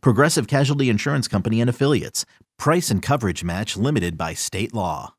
Progressive Casualty Insurance Company and Affiliates. Price and coverage match limited by state law.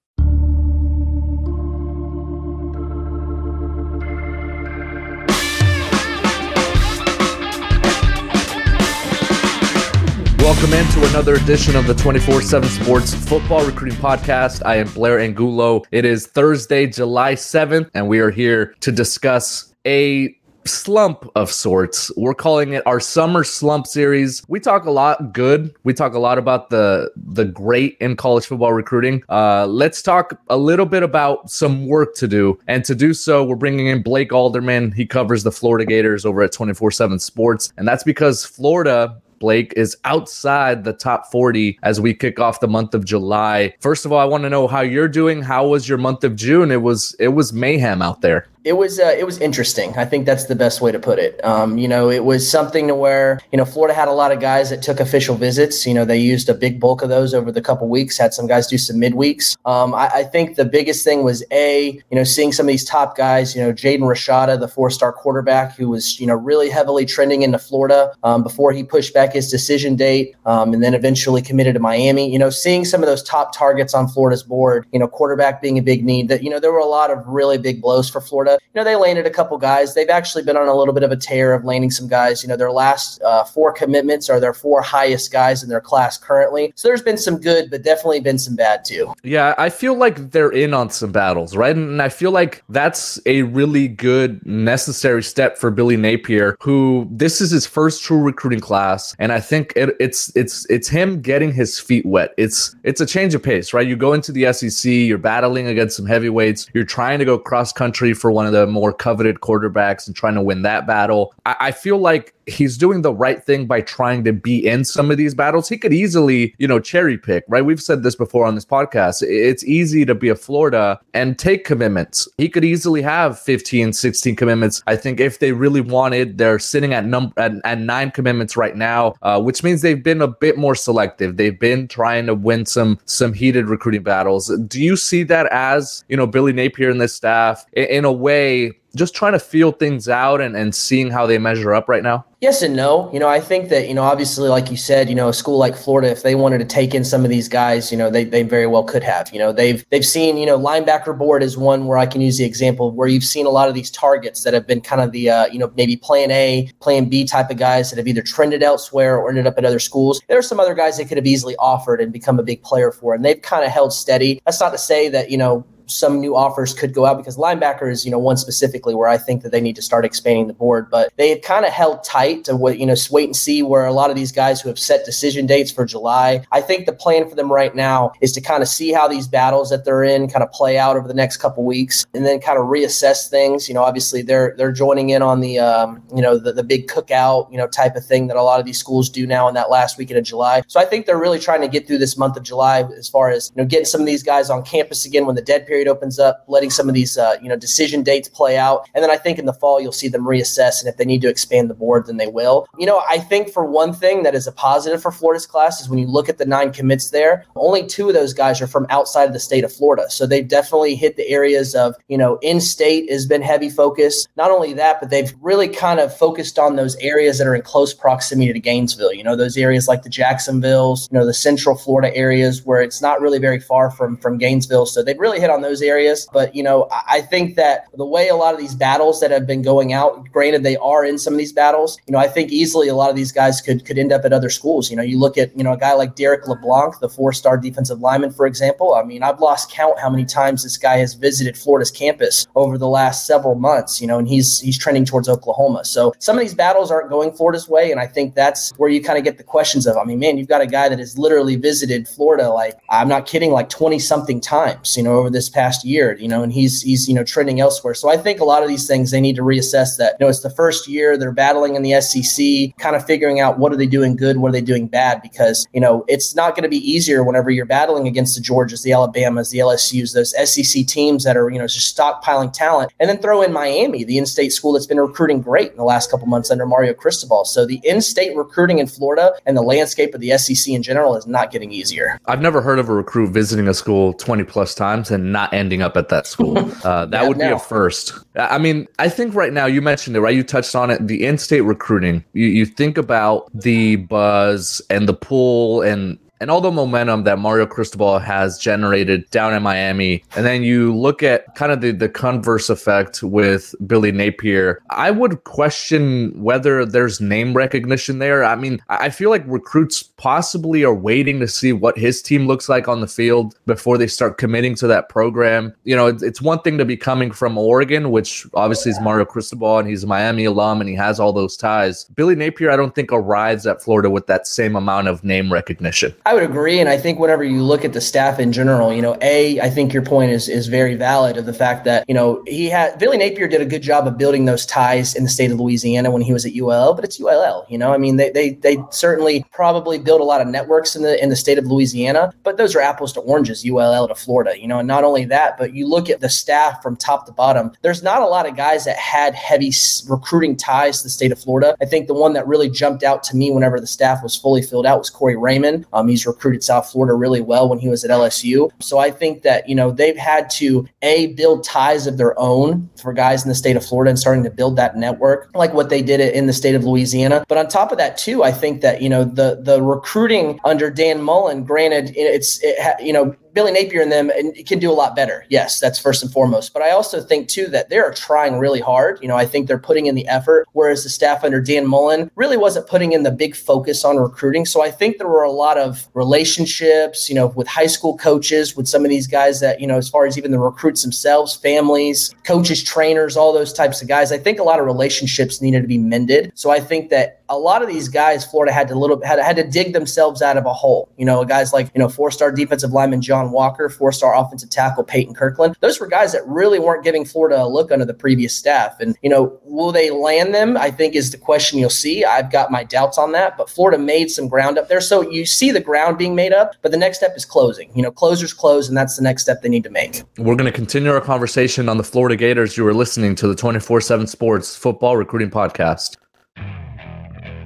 Welcome into another edition of the 24 7 Sports Football Recruiting Podcast. I am Blair Angulo. It is Thursday, July 7th, and we are here to discuss a slump of sorts. We're calling it our summer slump series. We talk a lot good. We talk a lot about the the great in college football recruiting. Uh, let's talk a little bit about some work to do. And to do so, we're bringing in Blake Alderman. He covers the Florida Gators over at 24/7 Sports, and that's because Florida Blake is outside the top 40 as we kick off the month of July. First of all, I want to know how you're doing. How was your month of June? It was it was mayhem out there it was uh, it was interesting. I think that's the best way to put it. Um, you know, it was something to where you know Florida had a lot of guys that took official visits. You know, they used a big bulk of those over the couple weeks. Had some guys do some midweeks. Um, I, I, think the biggest thing was a you know seeing some of these top guys. You know, Jaden Rashada, the four star quarterback, who was you know really heavily trending into Florida um, before he pushed back his decision date, um, and then eventually committed to Miami. You know, seeing some of those top targets on Florida's board. You know, quarterback being a big need. That you know there were a lot of really big blows for Florida you know, they landed a couple guys. They've actually been on a little bit of a tear of landing some guys. You know, their last uh, four commitments are their four highest guys in their class currently. So there's been some good, but definitely been some bad too. Yeah, I feel like they're in on some battles, right? And I feel like that's a really good, necessary step for Billy Napier, who this is his first true recruiting class, and I think it, it's it's it's him getting his feet wet. It's it's a change of pace, right? You go into the SEC, you're battling against some heavyweights, you're trying to go cross country for one of the more coveted quarterbacks and trying to win that battle. I, I feel like he's doing the right thing by trying to be in some of these battles. He could easily, you know, cherry pick, right? We've said this before on this podcast. It's easy to be a Florida and take commitments. He could easily have 15, 16 commitments. I think if they really wanted, they're sitting at number at, at, nine commitments right now, uh, which means they've been a bit more selective. They've been trying to win some some heated recruiting battles. Do you see that as, you know, Billy Napier and this staff in, in a way just trying to feel things out and, and seeing how they measure up right now? Yes and no. You know, I think that, you know, obviously, like you said, you know, a school like Florida, if they wanted to take in some of these guys, you know, they, they very well could have. You know, they've they've seen, you know, linebacker board is one where I can use the example where you've seen a lot of these targets that have been kind of the, uh, you know, maybe plan A, plan B type of guys that have either trended elsewhere or ended up at other schools. There are some other guys they could have easily offered and become a big player for, and they've kind of held steady. That's not to say that, you know, some new offers could go out because linebacker is, you know, one specifically where I think that they need to start expanding the board. But they had kind of held tight to what, you know, wait and see where a lot of these guys who have set decision dates for July. I think the plan for them right now is to kind of see how these battles that they're in kind of play out over the next couple weeks and then kind of reassess things. You know, obviously they're they're joining in on the um, you know, the, the big cookout, you know, type of thing that a lot of these schools do now in that last weekend of July. So I think they're really trying to get through this month of July as far as, you know, getting some of these guys on campus again when the dead period period opens up, letting some of these uh, you know decision dates play out, and then I think in the fall you'll see them reassess, and if they need to expand the board, then they will. You know, I think for one thing that is a positive for Florida's class is when you look at the nine commits there, only two of those guys are from outside of the state of Florida, so they've definitely hit the areas of you know in-state has been heavy focus. Not only that, but they've really kind of focused on those areas that are in close proximity to Gainesville. You know, those areas like the Jacksonvilles, you know, the Central Florida areas where it's not really very far from from Gainesville, so they've really hit on those areas. But, you know, I think that the way a lot of these battles that have been going out, granted, they are in some of these battles, you know, I think easily a lot of these guys could, could end up at other schools. You know, you look at, you know, a guy like Derrick LeBlanc, the four star defensive lineman, for example. I mean, I've lost count how many times this guy has visited Florida's campus over the last several months, you know, and he's, he's trending towards Oklahoma. So some of these battles aren't going Florida's way. And I think that's where you kind of get the questions of, I mean, man, you've got a guy that has literally visited Florida, like, I'm not kidding, like 20 something times, you know, over this past year, you know, and he's he's you know trending elsewhere. So I think a lot of these things they need to reassess that. You know, it's the first year they're battling in the SEC, kind of figuring out what are they doing good, what are they doing bad, because you know it's not going to be easier whenever you're battling against the Georgias, the Alabamas, the LSU's, those SEC teams that are you know just stockpiling talent, and then throw in Miami, the in-state school that's been recruiting great in the last couple months under Mario Cristobal. So the in-state recruiting in Florida and the landscape of the SEC in general is not getting easier. I've never heard of a recruit visiting a school 20 plus times and not ending up at that school. Uh, that yeah, would be a first. I mean, I think right now you mentioned it, right? You touched on it. The in-state recruiting. You, you think about the buzz and the pull and and all the momentum that Mario Cristobal has generated down in Miami. And then you look at kind of the, the converse effect with Billy Napier. I would question whether there's name recognition there. I mean, I feel like recruits possibly are waiting to see what his team looks like on the field before they start committing to that program. You know, it's one thing to be coming from Oregon, which obviously is Mario Cristobal and he's a Miami alum and he has all those ties. Billy Napier, I don't think arrives at Florida with that same amount of name recognition. I would agree, and I think whenever you look at the staff in general, you know, a I think your point is is very valid of the fact that you know he had Billy Napier did a good job of building those ties in the state of Louisiana when he was at ULL, but it's ULL, you know, I mean they they they certainly probably built a lot of networks in the in the state of Louisiana, but those are apples to oranges, ULL to Florida, you know, and not only that, but you look at the staff from top to bottom. There's not a lot of guys that had heavy recruiting ties to the state of Florida. I think the one that really jumped out to me whenever the staff was fully filled out was Corey Raymond. Um, he's recruited South Florida really well when he was at LSU. So I think that, you know, they've had to A, build ties of their own for guys in the state of Florida and starting to build that network like what they did in the state of Louisiana. But on top of that, too, I think that, you know, the, the recruiting under Dan Mullen, granted, it's, it, you know, Billy Napier and them and can do a lot better. Yes, that's first and foremost. But I also think too that they're trying really hard. You know, I think they're putting in the effort, whereas the staff under Dan Mullen really wasn't putting in the big focus on recruiting. So I think there were a lot of relationships, you know, with high school coaches, with some of these guys that, you know, as far as even the recruits themselves, families, coaches, trainers, all those types of guys. I think a lot of relationships needed to be mended. So I think that a lot of these guys, Florida had to little had, had to dig themselves out of a hole. You know, guys like, you know, four-star defensive lineman John John Walker, four star offensive tackle Peyton Kirkland. Those were guys that really weren't giving Florida a look under the previous staff. And, you know, will they land them? I think is the question you'll see. I've got my doubts on that, but Florida made some ground up there. So you see the ground being made up, but the next step is closing. You know, closers close, and that's the next step they need to make. We're going to continue our conversation on the Florida Gators. You are listening to the 24 7 Sports Football Recruiting Podcast.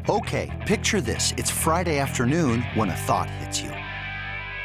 Okay, picture this. It's Friday afternoon when a thought hits you.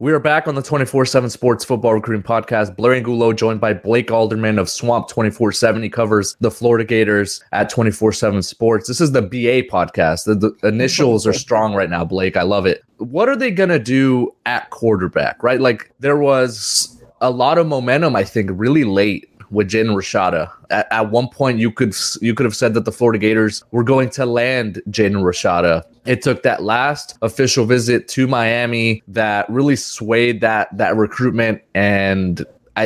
We are back on the 24 7 Sports Football Recruiting Podcast. Blair Angulo joined by Blake Alderman of Swamp 24 7. He covers the Florida Gators at 24 7 Sports. This is the BA podcast. The, the initials are strong right now, Blake. I love it. What are they going to do at quarterback, right? Like there was a lot of momentum, I think, really late with Jaden Rashada. At, at, one point, you could you could have said that the Florida Gators were going to land Jaden Rashada. It took that last official visit to Miami that really swayed that that recruitment and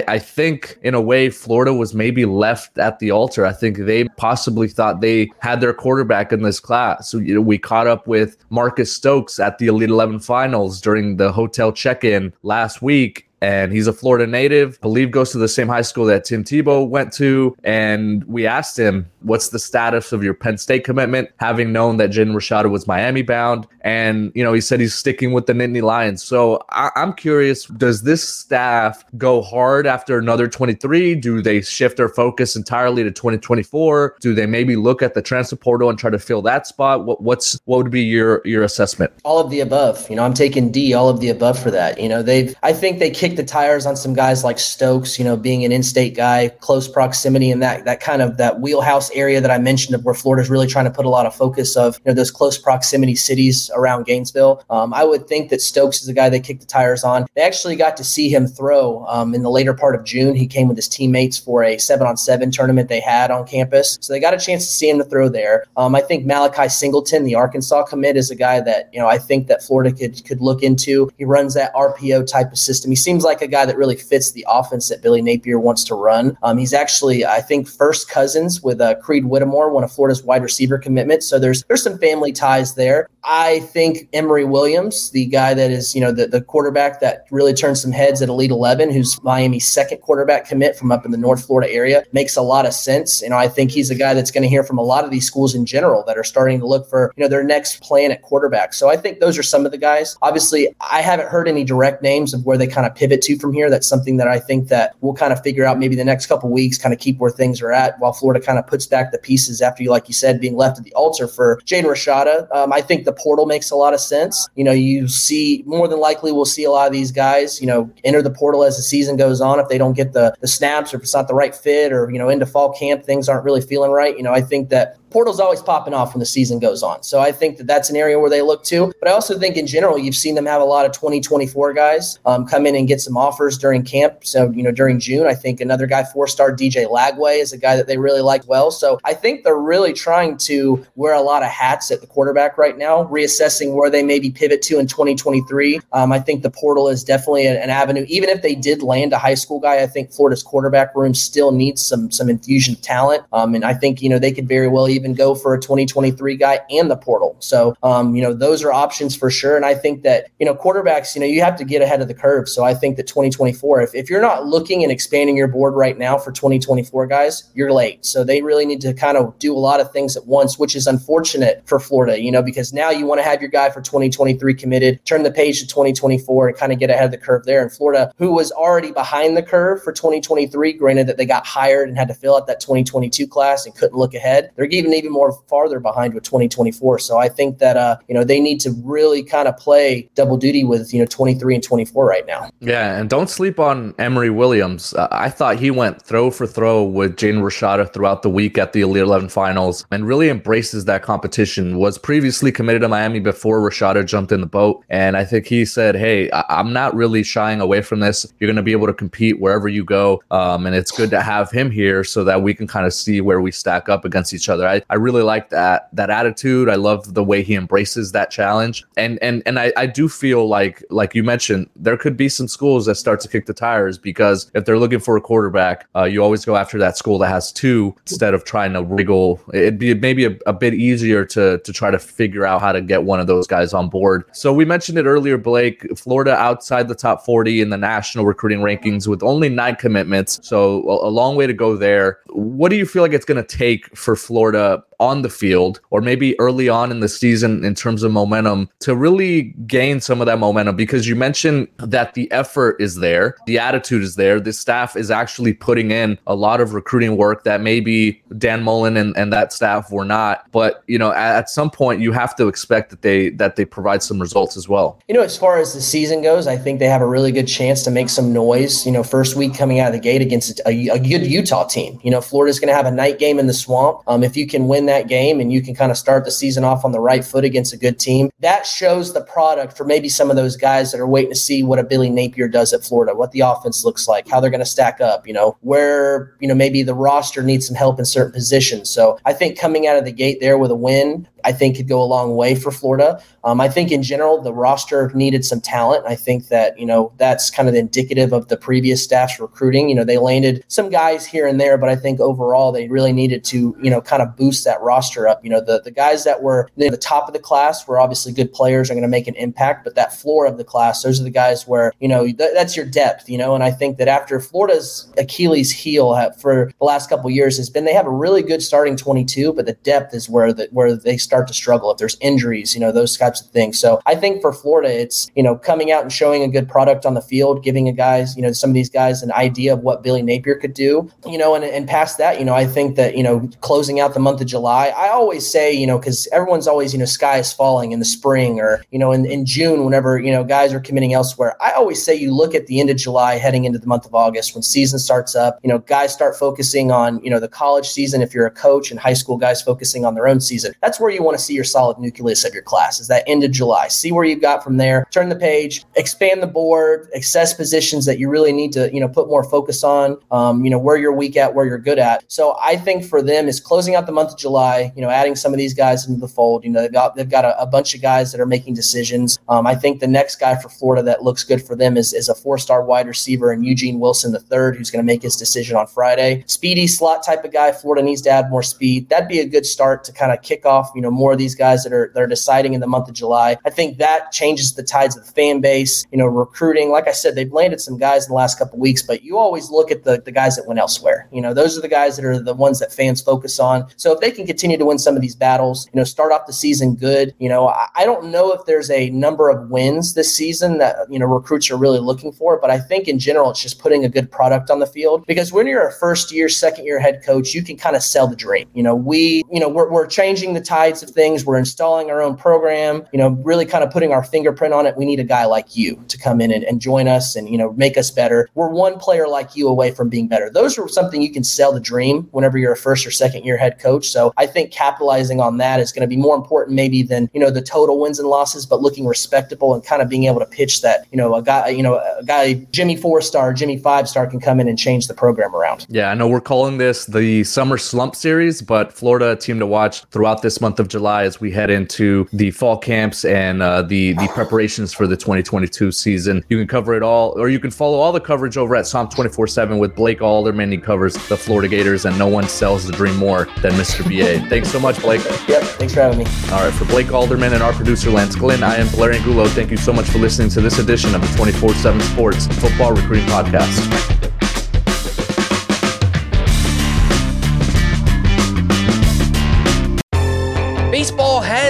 I, think in a way Florida was maybe left at the altar. I think they possibly thought they had their quarterback in this class. So, you know, we caught up with Marcus Stokes at the Elite Eleven finals during the hotel check-in last week, and he's a Florida native. Believe goes to the same high school that Tim Tebow went to. And we asked him, "What's the status of your Penn State commitment?" Having known that Jaden Rashada was Miami bound, And, you know, he said he's sticking with the Nittany Lions. So I- I'm curious, does this staff go hard after another 23? Do they shift their focus entirely to 2024? Do they maybe look at the transfer portal and try to fill that spot? What, what's what would be your your assessment? All of the above. You know, I'm taking D, all of the above for that. You know, they've I think they kicked the tires on some guys like Stokes, you know, being an in-state guy, close proximity and that that kind of that wheelhouse area that I mentioned of where Florida's really trying to put a lot of focus of, you know, those close proximity cities around Gainesville. Um, I would think that Stokes is a guy they kicked the tires on. They actually got to see him throw um, in the later part of June. He came with his teammates for a seven on seven tournament they had on campus. So they got a chance to see him to throw there. Um, I think Malachi Singleton, the Arkansas commit, is a guy that, you know, I think that Florida could could look into. He runs that RPO type of system. He seems like a guy that really fits the offense that Billy Napier wants to run. Um, he's actually, I think, first cousins with uh, Creed Whittemore, one of Florida's wide receiver commitments. So there's there's some family ties there. I think Emory Williams, the guy that is, you know, the, the quarterback that really turned some heads at Elite 11, who's Miami's second quarterback commit from up in the North Florida area, makes a lot of sense. You know, I think he's a guy that's going to hear from a lot of these schools in general that are starting to look for, you know, their next plan at quarterback. So I think those are some of the guys. Obviously, I haven't heard any direct names of where they kind of pivot to from here. That's something that I think that we'll kind of figure out maybe the next couple weeks, kind of keep where things are at while Florida kind of puts back the pieces after you, like you said, being left at the altar for Jaden Rashada. Um, I think the portal makes a lot of sense. You know, you see more than likely we'll see a lot of these guys, you know, enter the portal as the season goes on. If they don't get the the snaps or if it's not the right fit or, you know, into fall camp, things aren't really feeling right. You know, I think that portal's always popping off when the season goes on. So I think that that's an area where they look to. But I also think in general, you've seen them have a lot of 2024 guys um, come in and get some offers during camp. So, you know, during June, I think another guy, four star DJ Lagway, is a guy that they really like well. So I think they're really trying to wear a lot of hats at the quarterback right now, reassessing where they maybe pivot to in 2023. Um, I think the portal is definitely an, avenue. Even if they did land a high school guy, I think Florida's quarterback room still needs some some infusion of talent. Um, and I think, you know, they could very well even go for a 2023 guy and the portal. So, um, you know, those are options for sure. And I think that, you know, quarterbacks, you know, you have to get ahead of the curve. So I think that 2024, if, if you're not looking and expanding your board right now for 2024 guys, you're late. So they really need to kind of do a lot of things at once, which is unfortunate for Florida, you know, because now you want to have your guy for 2023 committed, turn the page to 2024 and kind of get ahead of the curve there. And Florida, who was already behind the curve for 2023, granted that they got hired and had to fill out that 2022 class and couldn't look ahead, they're even even more farther behind with 2024. So I think that uh, you know they need to really kind of play double duty with you know 23 and 24 right now. Yeah, and don't sleep on Emory Williams. Uh, I thought he went throw for throw with Jaden Rashada throughout the week at the Elite 11 finals and really embraces that competition. Was previously committed to Miami before Rashada jumped in the boat, and I think he said, "Hey, I- I'm not really shying away from this. You're going to be able to compete wherever you go, um, and it's good to have him here so that we can kind of see where we stack up against each other." I, I really like that that attitude. I love the way he embraces that challenge, and and and I, I do feel like like you mentioned, there could be some schools that start to kick the tires because if they're looking for a quarterback, uh, you always go after that school that has two instead of trying to wriggle. It'd be maybe a, a bit easier to to try to figure out how to get one of those guys on board. So we mentioned it earlier, Blake. Florida outside the top 40 in the national recruiting rankings with only nine commitments, so a, a long way to go there. What do you feel like it's going to take for Florida up on the field or maybe early on in the season in terms of momentum to really gain some of that momentum because you mentioned that the effort is there, the attitude is there, the staff is actually putting in a lot of recruiting work that maybe Dan Mullen and, and that staff were not. But you know, at, at some point you have to expect that they that they provide some results as well. You know, as far as the season goes, I think they have a really good chance to make some noise. You know, first week coming out of the gate against a, a good Utah team. You know, Florida's going to have a night game in the swamp. Um, if you can win that game and you can kind of start the season off on the right foot against a good team, that shows the product for maybe some of those guys that are waiting to see what a Billy Napier does at Florida, what the offense looks like, how they're going to stack up. You know, where you know maybe the roster needs some help in certain positions. So I think coming out of the gate there with a win, I think could go a long way for Florida. Um, I think in general the roster needed some talent. I think that you know that's kind of indicative of the previous staff's recruiting. You know they landed some guys here and there, but I think overall they really needed to you know kind of boost that roster up. You know the the guys that were near the top of the class were obviously good players are going to make an impact, but that floor of the class, those are the guys where you know th- that's your depth. You know, and I think that after Florida's Achilles heel have, for the last couple years has been they have a really good starting 22, but the depth is where the, where they start start to struggle, if there's injuries, you know, those types of things. So I think for Florida, it's, you know, coming out and showing a good product on the field, giving a guys, you know, some of these guys an idea of what Billy Napier could do, you know, and, and past that, you know, I think that, you know, closing out the month of July, I always say, you know, because everyone's always, you know, sky is falling in the spring or, you know, in, in June, whenever, you know, guys are committing elsewhere. I always say you look at the end of July heading into the month of August when season starts up, you know, guys start focusing on, you know, the college season if you're a coach and high school guys focusing on their own season. That's where you want to see your solid nucleus of your class is that end of July. See where you got from there, turn the page, expand the board, access positions that you really need to, you know, put more focus on, um, you know, where you're weak at, where you're good at. So I think for them is closing out the month of July, you know, adding some of these guys into the fold. You know, they've got they've got a, a bunch of guys that are making decisions. Um, I think the next guy for Florida that looks good for them is, is a four-star wide receiver and Eugene Wilson the third, who's going to make his decision on Friday. Speedy slot type of guy. Florida needs to add more speed. That'd be a good start to kind of kick off, you know, more of these guys that are that are deciding in the month of July. I think that changes the tides of the fan base. You know, recruiting. Like I said, they've landed some guys in the last couple weeks, but you always look at the the guys that went elsewhere. You know, those are the guys that are the ones that fans focus on. So if they can continue to win some of these battles, you know, start off the season good. You know, I, I don't know if there's a number of wins this season that you know recruits are really looking for, but I think in general it's just putting a good product on the field because when you're a first year, second year head coach, you can kind of sell the dream. You know, we, you know, we're, we're changing the tides of things. We're installing our own program, you know, really kind of putting our fingerprint on it. We need a guy like you to come in and, and join us and, you know, make us better. We're one player like you away from being better. Those are something you can sell the dream whenever you're a first or second year head coach. So I think capitalizing on that is going to be more important maybe than, you know, the total wins and losses, but looking respectable and kind of being able to pitch that, you know, a guy, you know, a guy, Jimmy four star, Jimmy five star can come in and change the program around. Yeah, I know we're calling this the summer slump series, but Florida team to watch throughout this month of July as we head into the fall camps and uh, the the preparations for the 2022 season. You can cover it all, or you can follow all the coverage over at Swamp 24 7 with Blake Alderman. He covers the Florida Gators, and no one sells the dream more than Mr. BA. Thanks so much, Blake. Yep, thanks for having me. All right, for Blake Alderman and our producer Lance Glenn, I am Blair Angulo. Thank you so much for listening to this edition of the 24 7 Sports Football Recruiting Podcast.